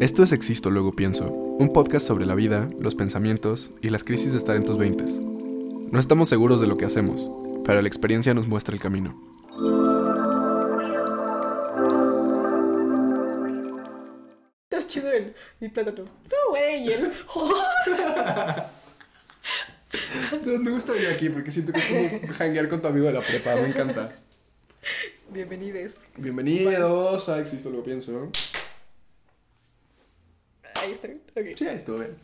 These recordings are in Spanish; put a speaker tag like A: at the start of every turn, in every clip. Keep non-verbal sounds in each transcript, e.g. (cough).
A: Esto es Existo, luego pienso, un podcast sobre la vida, los pensamientos y las crisis de estar en tus veintes. No estamos seguros de lo que hacemos, pero la experiencia nos muestra el camino.
B: Está chido el mi plátano. No, güey, el... (laughs)
A: me gusta venir aquí porque siento que es como hanguear con tu amigo de la prepa, me encanta.
B: Bienvenidos.
A: Bienvenidos a Existo, luego pienso.
B: Ahí está. Ok.
A: Sí, ahí estuvo bien.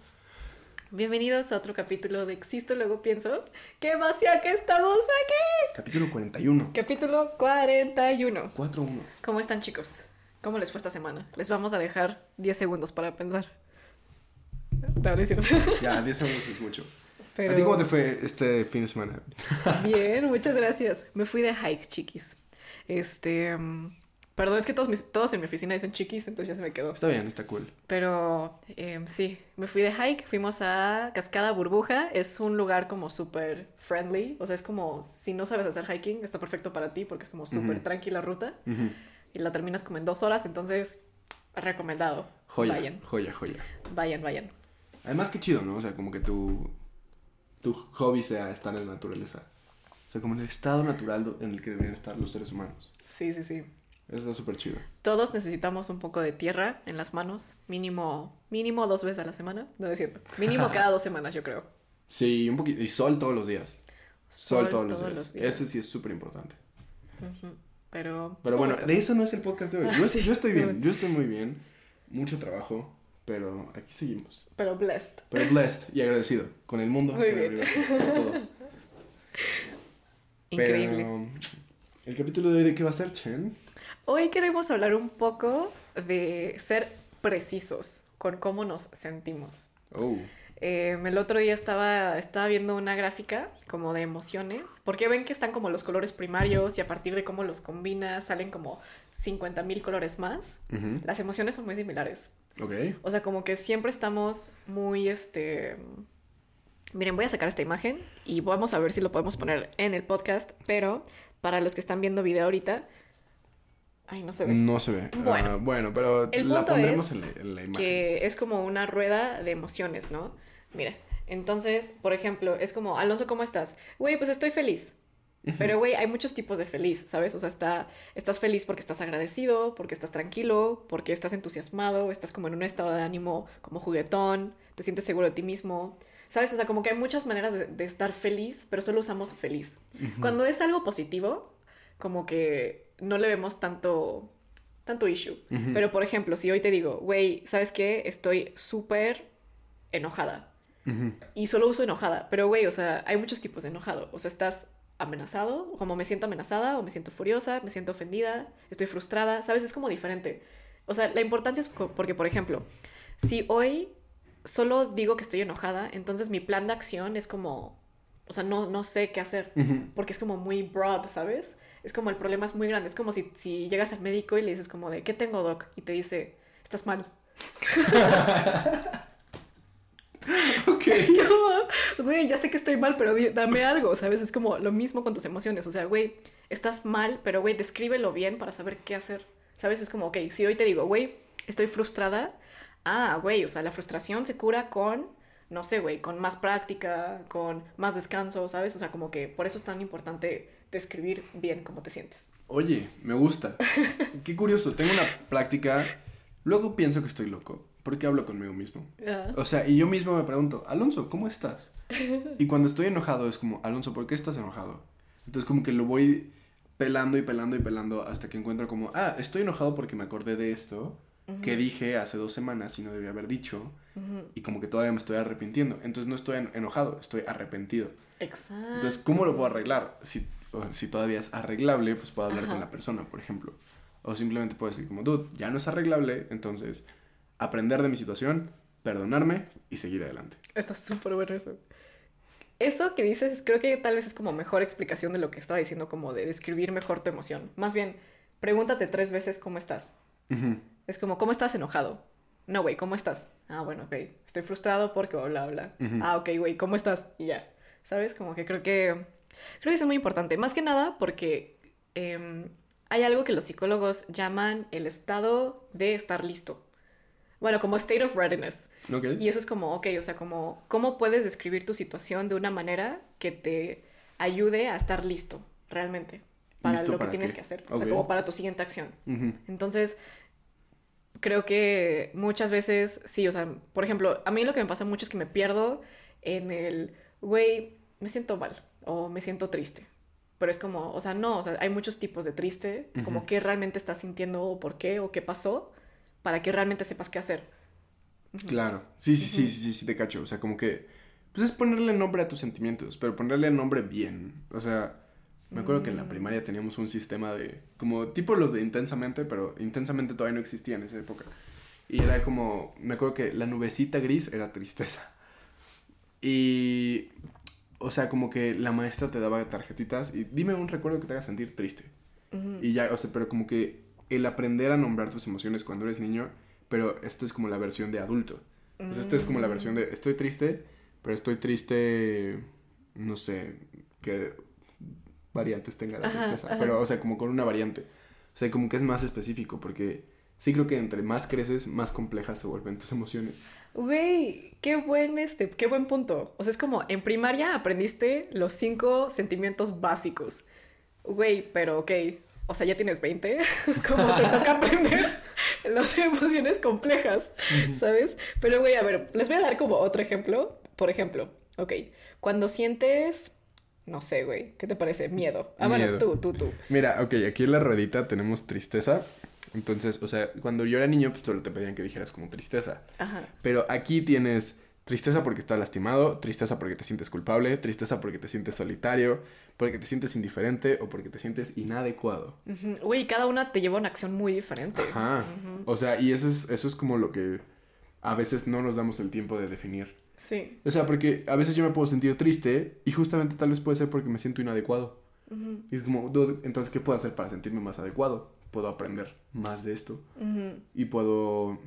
B: Bienvenidos a otro capítulo de Existo, luego pienso. ¡Qué emoción que estamos aquí!
A: Capítulo 41.
B: Capítulo 41.
A: 4-1.
B: ¿Cómo están, chicos? ¿Cómo les fue esta semana? Les vamos a dejar 10 segundos para pensar. No, no es cierto. (laughs)
A: Ya, 10 segundos es mucho.
B: Pero...
A: ¿A ti cómo te fue este fin de semana?
B: Bien, muchas gracias. Me fui de hike, chiquis. Este. mm, Perdón, es que todos, mis- todos en mi oficina dicen chiquis, entonces ya se me quedó.
A: Está bien, está cool.
B: Pero em, sí, me fui de hike, fuimos a Cascada Burbuja, es un lugar como súper friendly, o sea, es como si no sabes hacer hiking, está perfecto para ti porque es como súper tranquila ruta y la terminas como en dos horas, entonces recomendado.
A: Joya,
B: Vayan,
A: joya, joya.
B: vayan, vayan.
A: Además, qué chido, ¿no? O sea, como que tu, tu hobby sea estar en la naturaleza. O sea, como en el estado natural en el que deberían estar los seres humanos.
B: Sí, sí, sí.
A: Eso está súper chido.
B: Todos necesitamos un poco de tierra en las manos, mínimo, mínimo dos veces a la semana, no es cierto, mínimo cada dos semanas yo creo. (laughs)
A: Sí, un poquito. Y sol todos los días. Sol, todos, los, días. Ese sí es súper importante.
B: Pero...
A: Pero
B: ¿cómo
A: bueno,
B: estás?
A: de eso no es el podcast de hoy. Yo,
B: sí,
A: yo estoy bien, yo estoy muy bien. Mucho trabajo, pero aquí seguimos.
B: Pero blessed.
A: Pero blessed y agradecido con el mundo.
B: Muy bien.
A: todo. (laughs)
B: Increíble.
A: Pero, el capítulo de hoy, ¿de qué va a ser, Chen?
B: Hoy queremos hablar un poco de ser precisos con cómo nos sentimos.
A: Oh.
B: Eh, el otro día estaba, estaba viendo una gráfica como de emociones, porque ven que están como los colores primarios y a partir de cómo los combinas salen como 50 mil colores más. Las emociones son muy similares. O sea, como que siempre estamos muy, este... Miren, voy a sacar esta imagen y vamos a ver si lo podemos poner en el podcast, pero para los que están viendo video ahorita... Ay, no se ve.
A: No se ve.
B: Bueno.
A: Ah, bueno, pero
B: El
A: la
B: punto
A: pondremos
B: es
A: en la, en la imagen.
B: que es como una rueda de emociones, ¿no? Mira, entonces, por ejemplo, es como, Alonso, ¿cómo estás? Güey, pues estoy feliz. Pero, güey, hay muchos tipos de feliz, ¿sabes? O sea, está, estás feliz porque estás agradecido, porque estás tranquilo, porque estás entusiasmado, estás como en un estado de ánimo como juguetón, te sientes seguro de ti mismo, ¿sabes? O sea, como que hay muchas maneras de, de estar feliz, pero solo usamos feliz. Cuando es algo positivo, como que no le vemos tanto, tanto issue. Pero, por ejemplo, si hoy te digo, güey, ¿sabes qué? Estoy súper enojada. Y solo uso enojada. Pero, güey, o sea, hay muchos tipos de enojado. O sea, estás amenazado, como me siento amenazada, o me siento furiosa, me siento ofendida, estoy frustrada, ¿sabes? Es como diferente. O sea, la importancia es porque, por ejemplo, si hoy solo digo que estoy enojada, entonces mi plan de acción es como, o sea, no, no sé qué hacer porque es como muy broad, ¿sabes? Es como el problema es muy grande. Es como si, si llegas al médico y le dices como de, ¿qué tengo, doc? Y te dice, estás mal. (laughs)
A: Ok. (laughs)
B: Güey, ya sé que estoy mal, pero dame algo, ¿sabes? Es como lo mismo con tus emociones. O sea, güey, estás mal, pero güey, descríbelo bien para saber qué hacer. ¿Sabes? Es como, ok, si hoy te digo, güey, estoy frustrada. Ah, güey, o sea, la frustración se cura con, no sé, güey, con más práctica, con más descanso, ¿sabes? O sea, como que por eso es tan importante describir bien cómo te sientes.
A: Oye, me gusta. (laughs) Qué curioso. Tengo una práctica. Luego pienso que estoy loco. Porque hablo conmigo mismo.
B: Ah.
A: O sea, y yo mismo me pregunto, Alonso, ¿cómo estás? (laughs) Y cuando estoy enojado es como, Alonso, ¿por qué estás enojado? Entonces como que lo voy pelando y pelando y pelando hasta que encuentro como, ah, estoy enojado porque me acordé de esto que dije hace dos semanas y no debía haber dicho
B: Ujú,
A: y como que todavía me estoy arrepintiendo. Entonces no estoy en- enojado, estoy arrepentido.
B: Exacto.
A: Entonces, ¿cómo lo puedo arreglar? Si, si todavía es arreglable, pues puedo hablar
B: Ajá.
A: con la persona, por ejemplo. O simplemente puedo decir como, dude, ya no es arreglable, entonces aprender de mi situación, perdonarme y seguir adelante.
B: Está súper bueno eso. Eso que dices, creo que tal vez es como mejor explicación de lo que estaba diciendo, como de describir mejor tu emoción. Más bien, pregúntate tres veces cómo estás.
A: Ujú.
B: Es como, ¿cómo estás enojado? No, güey, ¿cómo estás? Ah, bueno, ok. Estoy frustrado porque bla, bla.
A: Ujú.
B: Ah, ok, güey, ¿cómo estás? Y ya. ¿Sabes? Como que creo que... Creo que eso es muy importante. Más que nada porque em, hay algo que los psicólogos llaman el estado de estar listo. bueno, como state of readiness.
A: Ok.
B: Y eso es como, ok, o sea, como, ¿cómo puedes describir tu situación de una manera que te ayude a estar listo realmente para
A: ¿Listo
B: lo
A: para
B: que tienes que hacer? O sea, como para tu siguiente acción. Entonces, creo que muchas veces, sí, o sea, por ejemplo, a mí lo que me pasa mucho es que me pierdo en el, güey, me siento mal o me siento triste. Pero es como, o sea, no, o sea, hay muchos tipos de triste, como
A: Ujú.
B: qué realmente estás sintiendo o por qué o qué pasó, para que realmente sepas qué hacer.
A: Claro. Sí, sí, sí, sí, sí, sí, te cacho. O sea, como que. Pues es ponerle nombre a tus sentimientos, pero ponerle nombre bien. O sea, me acuerdo que en la
B: Mm.
A: primaria teníamos un sistema de. Como tipo los de intensamente, pero intensamente todavía no existía en esa época. Y era como. Me acuerdo que la nubecita gris era tristeza. Y. O sea, como que la maestra te daba tarjetitas y dime un recuerdo que te haga sentir triste. Y ya, o sea, pero como que el aprender a nombrar tus emociones cuando eres niño, pero esto es como la versión de adulto. O sea, esta es como la versión de estoy triste, pero estoy triste, no sé, qué variantes tenga la
B: Ajá,
A: tristeza,
B: ajá.
A: pero o sea, como con una variante. O sea, como que es más específico, porque sí creo que entre más creces, más complejas se vuelven tus emociones.
B: Güey, qué buen este, qué buen punto. O sea, es como en primaria aprendiste los cinco sentimientos básicos. Güey, pero ok, o sea, ya tienes 20, (laughs) como te toca aprender (laughs) las emociones complejas, ¿sabes? Pero güey, a ver, les voy a dar como otro ejemplo. Por ejemplo, ok, cuando sientes, no sé, güey, ¿qué te parece? Miedo. Ah, bueno,
A: Miedo.
B: tú, tú, tú.
A: Mira, ok, aquí en la ruedita tenemos tristeza. Entonces, o sea, cuando yo era niño, pues solo te pedían que dijeras como tristeza.
B: Ajá.
A: Pero aquí tienes tristeza porque estás lastimado, tristeza porque te sientes culpable, tristeza porque te sientes solitario, porque te sientes indiferente o porque te sientes inadecuado.
B: Ujú. Güey, cada una te lleva a una acción muy diferente.
A: Ajá. O sea, y eso es, eso es como lo que a veces no nos damos el tiempo de definir.
B: Sí.
A: O sea, porque a veces yo me puedo sentir triste y justamente tal vez puede ser porque me siento inadecuado. Y es como, dude, entonces, ¿qué puedo hacer para sentirme más adecuado? Puedo aprender más de esto y puedo, o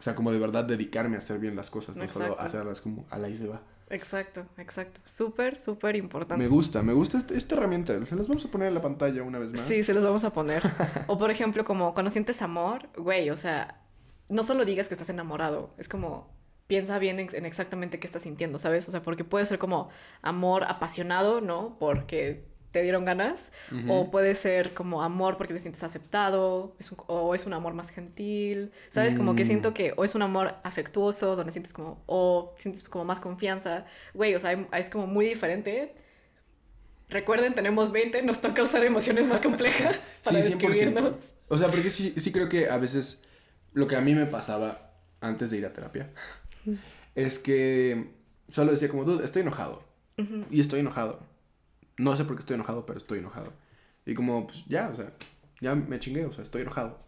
A: sea, como de verdad dedicarme a hacer bien las cosas, no solo hacerlas como a la y se va.
B: Exacto, exacto. Súper, súper importante.
A: Me gusta, me gusta este- esta herramienta. Se las vamos a poner en la pantalla una vez más.
B: Sí, se los vamos a poner. (laughs) O por ejemplo, como cuando sientes amor, güey, o sea, no solo digas que estás enamorado, es como piensa bien en, en exactamente qué estás sintiendo, ¿sabes? O sea, porque puede ser como amor apasionado, ¿no? Porque te dieron ganas, o puede ser como amor porque te sientes aceptado, es un- o es un amor más gentil, ¿sabes? Como que
A: Mm.
B: siento que, o es un amor afectuoso, donde sientes como, o sientes como más confianza, güey, o sea, es como muy diferente. Recuerden, tenemos 20, nos toca usar emociones más complejas (laughs) para
A: Sí, 100%.
B: describirnos.
A: O sea, porque sí, sí creo que a veces lo que a mí me pasaba antes de ir a terapia es que solo decía como, dude, estoy enojado. Y estoy enojado. No sé por qué estoy enojado, pero estoy enojado. Y como, pues ya, o sea, ya me chingué, o sea, estoy enojado.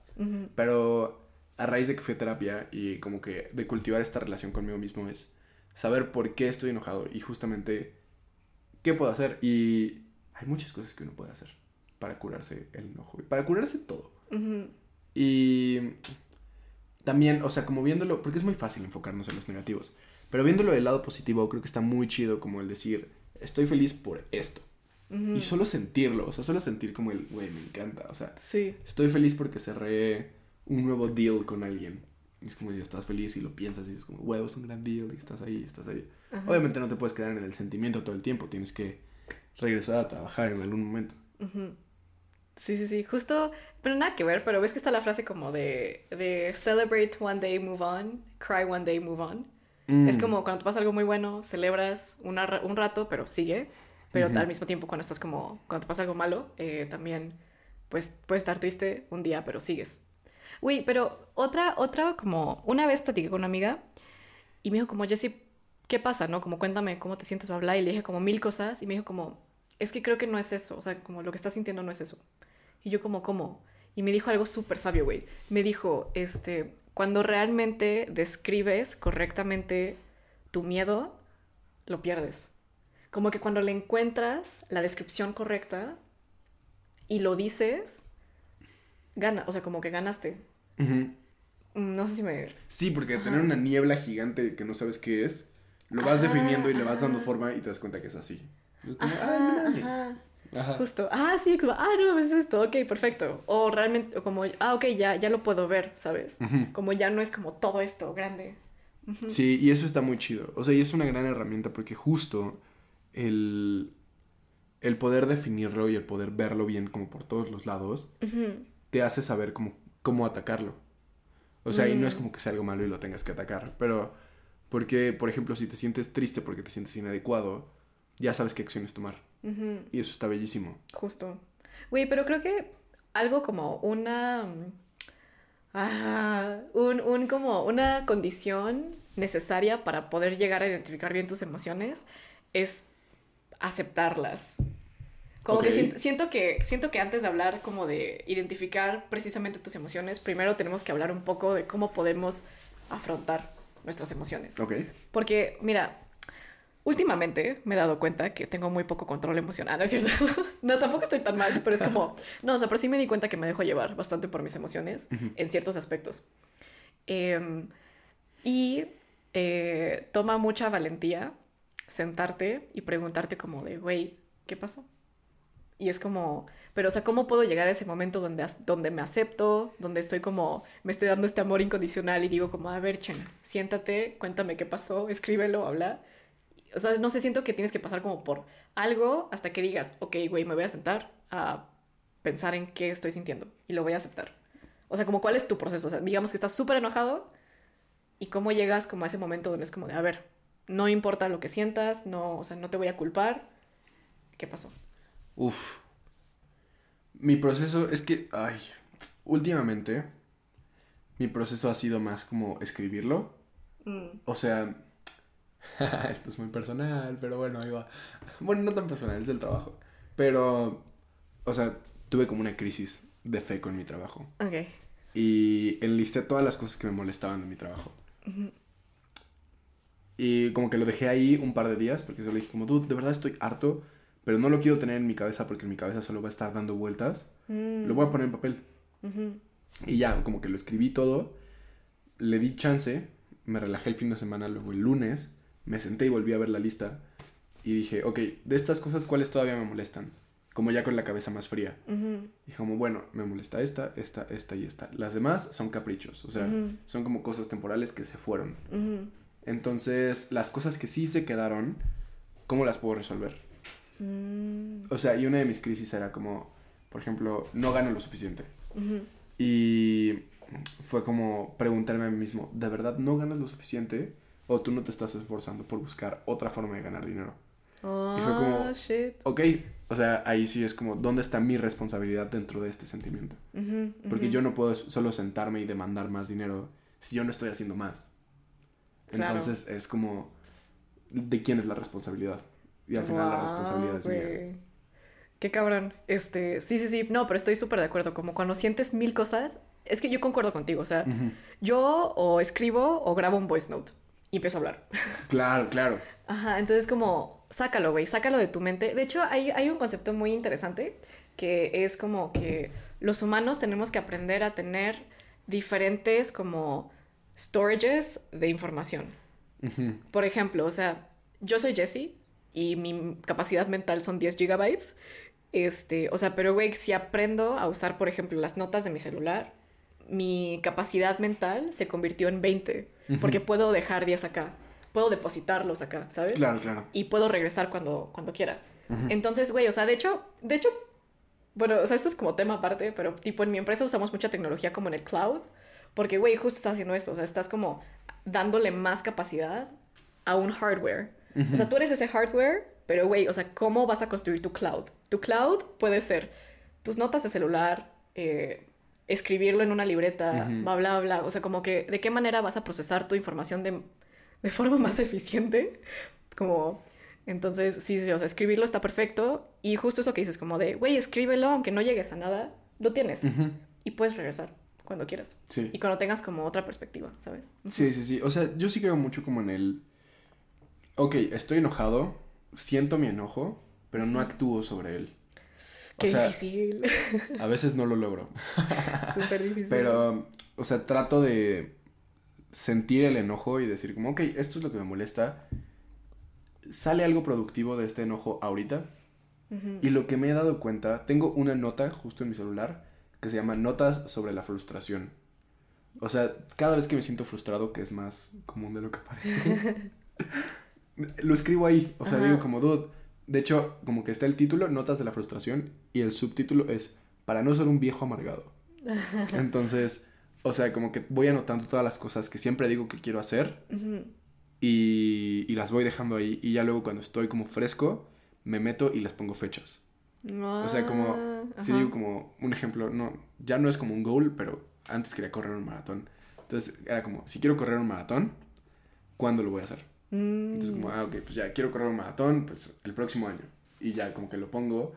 A: Pero a raíz de que fui a terapia y como que de cultivar esta relación conmigo mismo es saber por qué estoy enojado y justamente qué puedo hacer. Y hay muchas cosas que uno puede hacer para curarse el enojo. y Para curarse todo. Y también, o sea, como viéndolo, porque es muy fácil enfocarnos en los negativos, pero viéndolo del lado positivo, creo que está muy chido como el decir, estoy feliz por esto. Y solo sentirlo, o sea, solo sentir como el, güey, me encanta, o sea,
B: Sí.
A: estoy feliz porque cerré un nuevo deal con alguien. Y es como si estás feliz y lo piensas y es como, güey, es un gran deal y estás ahí, estás ahí.
B: Ajá.
A: Obviamente no te puedes quedar en el sentimiento todo el tiempo, tienes que regresar a trabajar en algún momento.
B: Sí, sí, sí. Justo, pero nada que ver, pero ves que está la frase como de, de celebrate one day, move on, cry one day, move on. Es
A: Mm.
B: como cuando te pasa algo muy bueno, celebras una un rato, pero sigue. Pero
A: Ujú.
B: al mismo tiempo cuando estás como, cuando te pasa algo malo, eh, también, pues puedes estar triste un día, pero sigues. Uy, pero otra, otra como, una vez platiqué con una amiga y me dijo como, Jessie, ¿qué pasa, no? Como cuéntame cómo te sientes, bla, bla. Y le dije como mil cosas y me dijo como, es que creo que no es eso, o sea, como lo que estás sintiendo no es eso. Y yo como, ¿cómo? Y me dijo algo súper sabio, güey. Me dijo, este, cuando realmente describes correctamente tu miedo, lo pierdes. Como que cuando le encuentras la descripción correcta y lo dices, gana, o sea, como que ganaste. Mm, No sé si me...
A: Sí, porque
B: Ajá.
A: tener una niebla gigante que no sabes qué es, lo vas
B: Ajá,
A: definiendo y le vas dando forma y te das cuenta que es así. Es como,
B: Ajá,
A: "Ay, no mames".
B: ajá. Justo. Ah, sí, como, ah, no, es esto, ok, perfecto. O realmente, o como, ah, ok, ya, ya lo puedo ver, ¿sabes? Como ya no es como todo esto grande.
A: Sí, y eso está muy chido. O sea, y es una gran herramienta porque justo el, el poder definirlo y el poder verlo bien como por todos los lados te hace saber cómo, cómo atacarlo. O sea, y no es
B: Mm.
A: como que sea algo malo y lo tengas que atacar, pero porque, por ejemplo, si te sientes triste porque te sientes inadecuado, ya sabes qué acciones tomar. Y eso está bellísimo.
B: Justo. Güey, pero creo que algo como una. Ah, un, un como una condición necesaria para poder llegar a identificar bien tus emociones es aceptarlas. Como que siento, siento que siento que antes de hablar como de identificar precisamente tus emociones, primero tenemos que hablar un poco de cómo podemos afrontar nuestras emociones.
A: Ok.
B: Porque, mira, últimamente me he dado cuenta que tengo muy poco control emocional, ¿no (laughs) es cierto? no, tampoco estoy tan mal, pero es como, (laughs) no, o sea, pero sí me di cuenta que me dejo llevar bastante por mis emociones en ciertos aspectos. Em, y eh, toma mucha valentía sentarte y preguntarte como de, güey, ¿qué pasó? Y es como, pero o sea, ¿cómo puedo llegar a ese momento donde, donde me acepto, donde estoy como, me estoy dando este amor incondicional y digo como, a ver, Chen, siéntate, cuéntame qué pasó, escríbelo, habla. O sea, no sé, siento que tienes que pasar como por algo hasta que digas, ok, güey, me voy a sentar a pensar en qué estoy sintiendo y lo voy a aceptar. O sea, como cuál es tu proceso. O sea, digamos que estás súper enojado y cómo llegas como a ese momento donde es como de, a ver, no importa lo que sientas, no, o sea, no te voy a culpar. ¿Qué pasó?
A: Uf. Mi proceso es que, ay, últimamente mi proceso ha sido más como escribirlo.
B: Mm,
A: O sea, (laughs) esto es muy personal, pero bueno, ahí va. Bueno, no tan personal, es del trabajo. Pero, o sea, tuve como una crisis de fe con mi trabajo.
B: ok.
A: Y enlisté todas las cosas que me molestaban de mi trabajo. Y como que lo dejé ahí un par de días porque se lo dije como, tú, de verdad estoy harto, pero no lo quiero tener en mi cabeza porque en mi cabeza solo va a estar dando vueltas.
B: Mm,
A: Lo voy a poner en papel.
B: ujú.
A: Y ya, como que lo escribí todo, le di chance, me relajé el fin de semana, luego el lunes, me senté y volví a ver la lista y dije, ok, de estas cosas, ¿cuáles todavía me molestan? Como ya con la cabeza más fría.
B: Ujú.
A: Dije como, bueno, me molesta esta, esta, esta y esta. Las demás son caprichos, o sea,
B: Ujú.
A: son como cosas temporales que se fueron. Entonces, las cosas que sí se quedaron, ¿cómo las puedo resolver?
B: Mm,
A: O sea, y una de mis crisis era como, por ejemplo, no gano lo suficiente. Y fue como preguntarme a mí mismo, ¿de verdad no ganas lo suficiente? ¿O tú no te estás esforzando por buscar otra forma de ganar dinero?
B: Oh,
A: Y fue como-
B: shit.
A: Ok, o sea, ahí sí es como, ¿dónde está mi responsabilidad dentro de este sentimiento? Porque yo no puedo solo sentarme y demandar más dinero si yo no estoy haciendo más.
B: Claro.
A: Entonces es como, ¿de quién es la responsabilidad? Y al final la responsabilidad es mía.
B: güey. Qué cabrón. Este, sí, sí, sí. No, pero estoy súper de acuerdo. Como cuando sientes mil cosas, es que yo concuerdo contigo. O sea, yo o escribo o grabo un voice note y empiezo a hablar. (laughs)
A: Claro, claro.
B: Ajá, entonces como, sácalo, güey, sácalo de tu mente. De hecho, hay, hay un concepto muy interesante que es como que los humanos tenemos que aprender a tener diferentes como storages de información. Por ejemplo, o sea, yo soy Jessie y mi capacidad mental son 10 gigabytes. Este, o sea, pero güey, si aprendo a usar, por ejemplo, las notas de mi celular, mi capacidad mental se convirtió en 20, porque puedo dejar 10 acá, puedo depositarlos acá, ¿sabes?
A: Claro, claro.
B: Y puedo regresar cuando, cuando quiera. Entonces, güey, o sea, de hecho, de hecho, bueno, o sea, esto es como tema aparte, pero tipo en mi empresa usamos mucha tecnología como en el cloud, porque, güey, justo estás haciendo esto, o sea, estás como dándole más capacidad a un hardware. O sea, tú eres ese hardware, pero, güey, o sea, ¿cómo vas a construir tu cloud? Tu cloud puede ser tus notas de celular, eh, escribirlo en una libreta,
A: Ujú.
B: bla, bla, bla. O sea, como que, ¿de qué manera vas a procesar tu información de, de forma más eficiente? Como, entonces, sí, sí, o sea, escribirlo está perfecto. Y justo eso que dices, como de, güey, escríbelo, aunque no llegues a nada, lo tienes. Y puedes regresar cuando quieras.
A: Sí.
B: Y cuando tengas como otra perspectiva, ¿sabes?
A: Sí, sí, sí. O sea, yo sí creo mucho como en el... Ok, estoy enojado, siento mi enojo, pero no actúo sobre él. O
B: Qué
A: sea,
B: difícil.
A: a veces no lo logro. (laughs)
B: Súper difícil.
A: Pero, o sea, trato de sentir el enojo y decir como, ok, esto es lo que me molesta. ¿Sale algo productivo de este enojo ahorita? Y lo que me he dado cuenta, tengo una nota justo en mi celular que se llama Notas sobre la frustración. O sea, cada vez que me siento frustrado, que es más común de lo que parece, (laughs) lo escribo ahí. O sea, digo como, dude. De hecho, como que está el título, Notas de la frustración, y el subtítulo es Para no ser un viejo amargado. (laughs) Entonces, o sea, como que voy anotando todas las cosas que siempre digo que quiero hacer y, y, las voy dejando ahí. Y ya luego cuando estoy como fresco, me meto y les pongo fechas. O sea, como, si digo como un ejemplo, no, ya no es como un goal, pero antes quería correr un maratón. Entonces era como, si quiero correr un maratón, ¿cuándo lo voy a hacer? Entonces como, ah, ok, pues ya quiero correr un maratón, pues el próximo año. Y ya como que lo pongo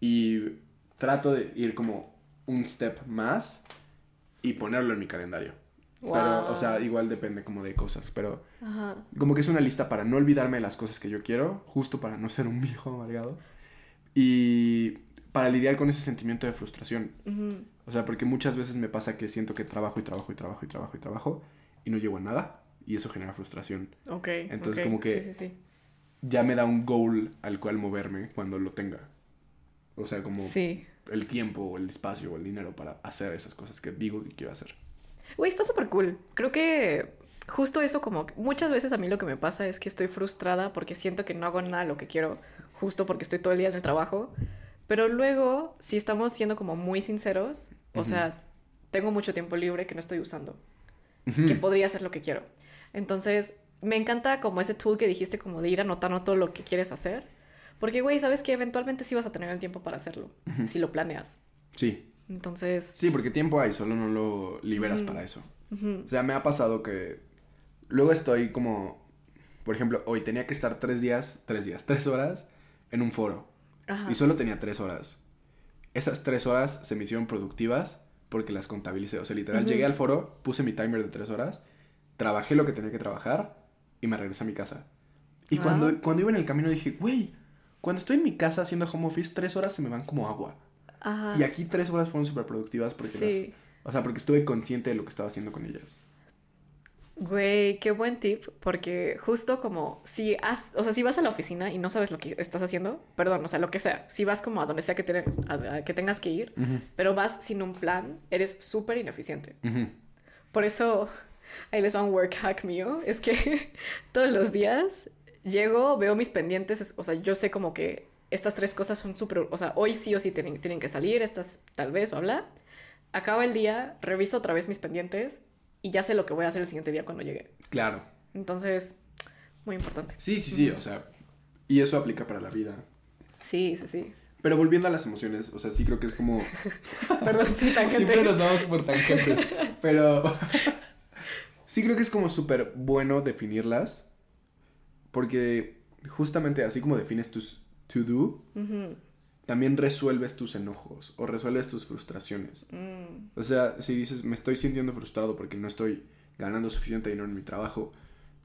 A: y trato de ir como un step más y ponerlo en mi calendario. Pero, o sea, igual depende como de cosas, pero como que es una lista para no olvidarme de las cosas que yo quiero, justo para no ser un viejo amargado. Y para lidiar con ese sentimiento de frustración. O sea, porque muchas veces me pasa que siento que trabajo y trabajo y trabajo y trabajo y trabajo y no llego a nada y eso genera frustración.
B: Ok.
A: Entonces como que ya me da un goal al cual moverme cuando lo tenga. O sea, como el tiempo o el espacio o el dinero para hacer esas cosas que digo que quiero hacer.
B: Güey, está súper cool. Creo que justo eso como muchas veces a mí lo que me pasa es que estoy frustrada porque siento que no hago nada lo que quiero justo porque estoy todo el día en el trabajo. Pero luego, si estamos siendo como muy sinceros, o sea, tengo mucho tiempo libre que no estoy usando, que podría hacer lo que quiero. Entonces, me encanta como ese tool que dijiste como de ir anotando todo lo que quieres hacer. Porque, güey, sabes que eventualmente sí vas a tener el tiempo para hacerlo, si lo planeas.
A: Sí.
B: Entonces...
A: Sí, porque tiempo hay, solo no lo liberas para eso. O sea, me ha pasado que luego estoy como, por ejemplo, hoy tenía que estar tres días, tres días, (laughs) tres horas en un foro. Y solo tenía tres horas. Esas tres horas se me hicieron productivas porque las contabilicé. O sea, literal, llegué al foro, puse mi timer de tres horas trabajé lo que tenía que trabajar y me regresé a mi casa. Y cuando, cuando iba en el camino dije, güey, cuando estoy en mi casa haciendo home office, tres horas se me van como agua. Y aquí tres horas fueron súper productivas porque O sea, porque estuve consciente de lo que estaba haciendo con ellas.
B: Güey, qué buen tip, porque justo como si has, o sea, si vas a la oficina y no sabes lo que estás haciendo, perdón, o sea, lo que sea, si vas como a donde sea que, que tengas que ir, pero vas sin un plan, eres súper ineficiente. Por eso (laughs) ahí les va un work hack mío, es que (laughs) todos los días llego, veo mis pendientes, o sea, yo sé como que estas tres cosas son súper, o sea, hoy sí o sí tienen, tienen que salir, estas tal vez, bla, bla. Acaba el día, reviso otra vez mis pendientes y ya sé lo que voy a hacer el siguiente día cuando llegue.
A: Claro.
B: Entonces, muy importante.
A: Sí, sí, sí, o sea, y eso aplica para la vida.
B: Sí, sí, sí.
A: Pero volviendo a las emociones, o sea, sí creo que es como... (laughs)
B: Perdón, sí, tangente. (laughs)
A: Siempre nos vamos por tangente. Pero (laughs) sí creo que es como súper bueno definirlas. Porque justamente así como defines tus to-do, también resuelves tus enojos o resuelves tus frustraciones. Mm. O sea, si dices, me estoy sintiendo frustrado porque no estoy ganando suficiente dinero en mi trabajo,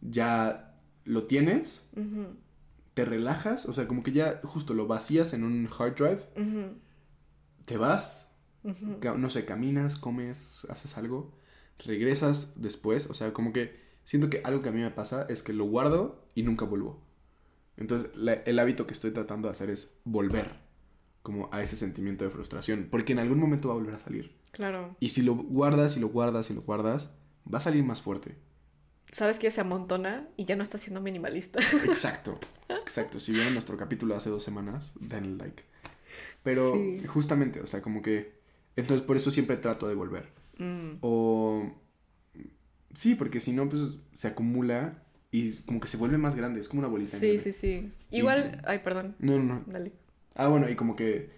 A: ya lo tienes, te relajas, o sea, como que ya justo lo vacías en un hard drive, te vas, no sé, caminas, comes, haces algo regresas después, o sea, como que siento que algo que a mí me pasa es que lo guardo y nunca vuelvo. Entonces, el hábito que estoy tratando de hacer es volver como a ese sentimiento de frustración, porque en algún momento va a volver a salir.
B: Claro.
A: Y si lo guardas y lo guardas y lo guardas, va a salir más fuerte.
B: Sabes que se amontona y ya no está siendo minimalista. (laughs)
A: Exacto, exacto. Si vieron nuestro capítulo hace dos semanas, denle like. Pero justamente, o sea, como que... Entonces por eso siempre trato de volver. Mm. O... Sí, porque si no, pues se acumula y como que se vuelve más grande, es como una bolita.
B: Sí, sí, sí. Igual, ay, perdón.
A: No, no, no. Dale. Ah, bueno, y como que,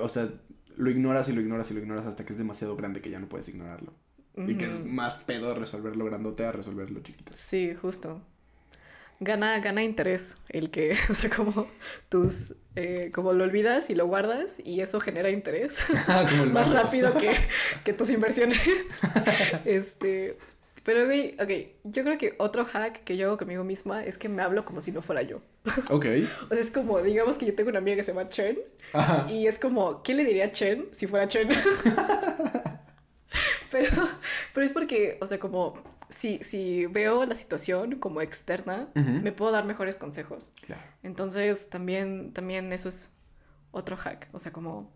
A: o sea, lo ignoras y lo ignoras y lo ignoras hasta que es demasiado grande que ya no puedes ignorarlo. Y que es más pedo resolverlo grandote a resolverlo chiquito.
B: Sí, justo gana, gana interés el que, (laughs) o sea, como tus, eh, como lo olvidas y lo guardas y eso genera interés (laughs) ah, más rápido que, (laughs) que, tus inversiones. este, pero, güey, ok, yo creo que otro hack que yo hago conmigo misma es que me hablo como si no fuera yo. (laughs)
A: Ok.
B: o sea, es como, digamos que yo tengo una amiga que se llama Chen y es como, ¿qué le diría a Chen si fuera Chen? (laughs) pero, pero es porque, o sea, como si, si veo la situación como externa, me puedo dar mejores consejos.
A: Claro.
B: Entonces, también, también eso es otro hack. O sea, como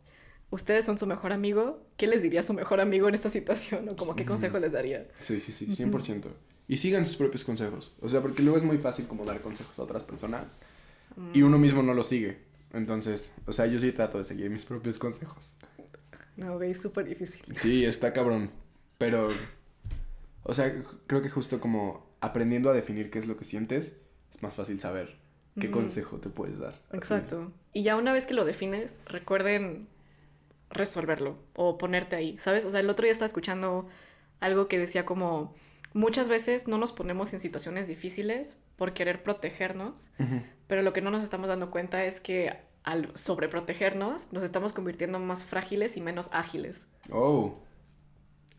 B: ustedes son su mejor amigo, ¿qué les diría su mejor amigo en esta situación? O como qué consejo les daría.
A: Sí, sí, sí, 100%. Y sigan sus propios consejos. O sea, porque luego es muy fácil como dar consejos a otras personas y uno mismo no los sigue. Entonces, o sea, yo sí trato de seguir mis propios consejos.
B: No, güey, es súper difícil.
A: Sí, está cabrón. Pero, o sea, creo que justo como aprendiendo a definir qué es lo que sientes, es más fácil saber qué consejo te puedes dar.
B: Exacto. Y ya una vez que lo defines, recuerden resolverlo o ponerte ahí, ¿sabes? O sea, el otro día estaba escuchando algo que decía como muchas veces no nos ponemos en situaciones difíciles por querer protegernos, pero lo que no nos estamos dando cuenta es que al sobreprotegernos nos estamos convirtiendo más frágiles y menos ágiles.
A: Oh,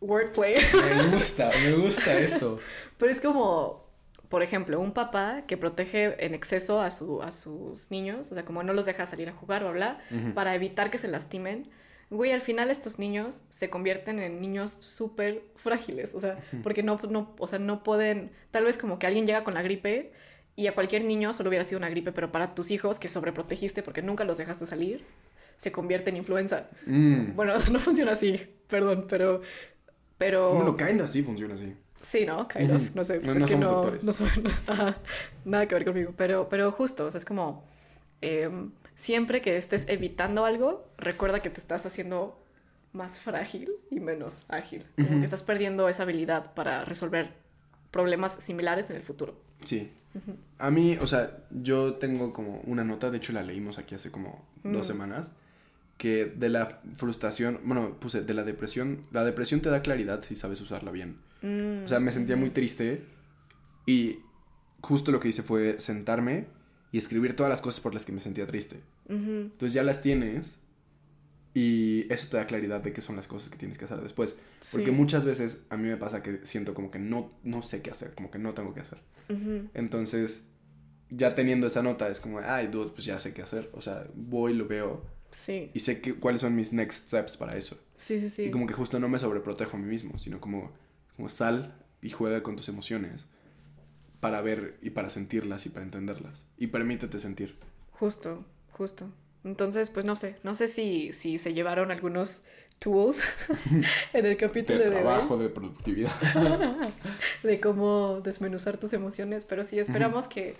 B: Wordplay.
A: me gusta, me gusta eso. (laughs)
B: Pero es como, por ejemplo, un papá que protege en exceso a, su, a sus niños, o sea, como no los deja salir a jugar o bla,
A: Ujú.
B: para evitar que se lastimen. Güey, al final estos niños se convierten en niños súper frágiles, o sea, porque no, no, o sea, no pueden, tal vez como que alguien llega con la gripe y a cualquier niño solo hubiera sido una gripe, pero para tus hijos que sobreprotegiste porque nunca los dejaste salir, se convierte en influenza.
A: Mm.
B: Bueno, (laughs) o sea, no funciona así, perdón, pero... Pero...
A: Bueno, kinda sí funciona así.
B: Sí, ¿no? Kind of, no sé.
A: No- no somos
B: no,
A: doctores.
B: no ajá, (laughs) nada que ver conmigo. Pero, pero justo, o sea, es como em, siempre que estés evitando algo, recuerda que te estás haciendo más frágil y menos ágil. Como
A: Ujú.
B: que estás perdiendo esa habilidad para resolver problemas similares en el futuro.
A: Sí. A mí, o sea, yo tengo como una nota, de hecho la leímos aquí hace como dos
B: Mm.
A: semanas, que de la frustración, bueno, puse, de la depresión, la depresión te da claridad si sabes usarla bien.
B: Mm,
A: O sea, me sentía muy triste y justo lo que hice fue sentarme y escribir todas las cosas por las que me sentía triste.
B: ujú,
A: Entonces ya las tienes y eso te da claridad de qué son las cosas que tienes que hacer después. Porque muchas veces a mí me pasa que siento como que no, no sé qué hacer, como que no tengo que hacer. Entonces, ya teniendo esa nota, es como, ay, dude, pues ya sé qué hacer. O sea, voy, lo veo
B: Sí,
A: y sé que, cuáles son mis next steps para eso.
B: sí, sí, sí.
A: Y como que justo no me sobreprotejo a mí mismo, sino como, como sal y juega con tus emociones para ver y para sentirlas y para entenderlas. Y permítete sentir.
B: Justo, justo. Entonces, pues no sé, no sé si, si se llevaron algunos tools (laughs) en el capítulo
A: De
B: de,
A: trabajo, de productividad. (laughs)
B: de cómo desmenuzar tus emociones, pero sí esperamos que,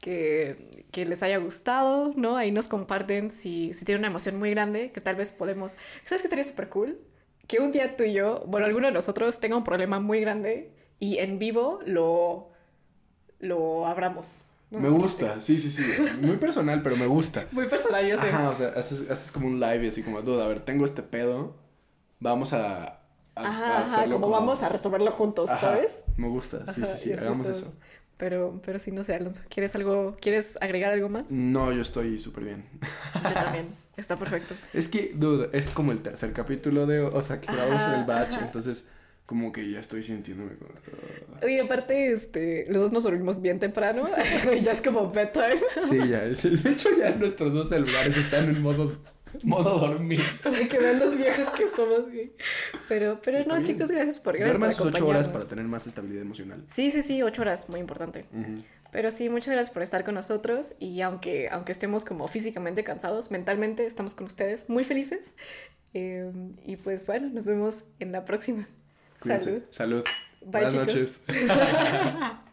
B: que, que les haya gustado, ¿no? Ahí nos comparten si, si tienen una emoción muy grande, que tal vez podemos... ¿Sabes qué estaría súper cool? Que un día tú y yo, bueno, alguno de nosotros tenga un problema muy grande y en vivo lo, lo abramos. No
A: me gusta, sí, sí, sí. Muy personal, pero me gusta. (laughs)
B: Muy personal, yo sé.
A: Ajá, o sea, haces, haces como un live así como, dude, a ver, tengo este pedo, vamos a, a-
B: Ajá,
A: hacerlo
B: como, vamos a resolverlo juntos,
A: Ajá,
B: ¿sabes?
A: Me gusta, sí, sí, sí, hagamos eso.
B: Pero, pero sí, no sé, Alonso, ¿quieres algo, quieres agregar algo más?
A: No, yo estoy súper bien.
B: Yo también, está perfecto. (laughs)
A: Es que, dude, es como el tercer capítulo de, o sea, que grabamos en el batch,
B: ajá.
A: entonces como que ya estoy sintiéndome como...
B: Oye, aparte, este, los dos nos dormimos bien temprano, (laughs) ya es como bedtime,
A: Sí, ya, (laughs) es- de hecho ya nuestros dos celulares están en modo, modo dormir.
B: para que vean los viejos que somos, güey. Pero, pero
A: Está
B: no,
A: bien.
B: chicos, gracias por, gracias por
A: ocho horas para tener más estabilidad emocional.
B: Sí, sí, sí, ocho horas, muy importante. Pero sí, muchas gracias por estar con nosotros y aunque, aunque estemos como físicamente cansados, mentalmente estamos con ustedes muy felices. Eh, y pues bueno, nos vemos en la próxima.
A: Cuídense.
B: Salud.
A: Salud.
B: Bye,
A: Buenas
B: chicos.
A: noches. (laughs)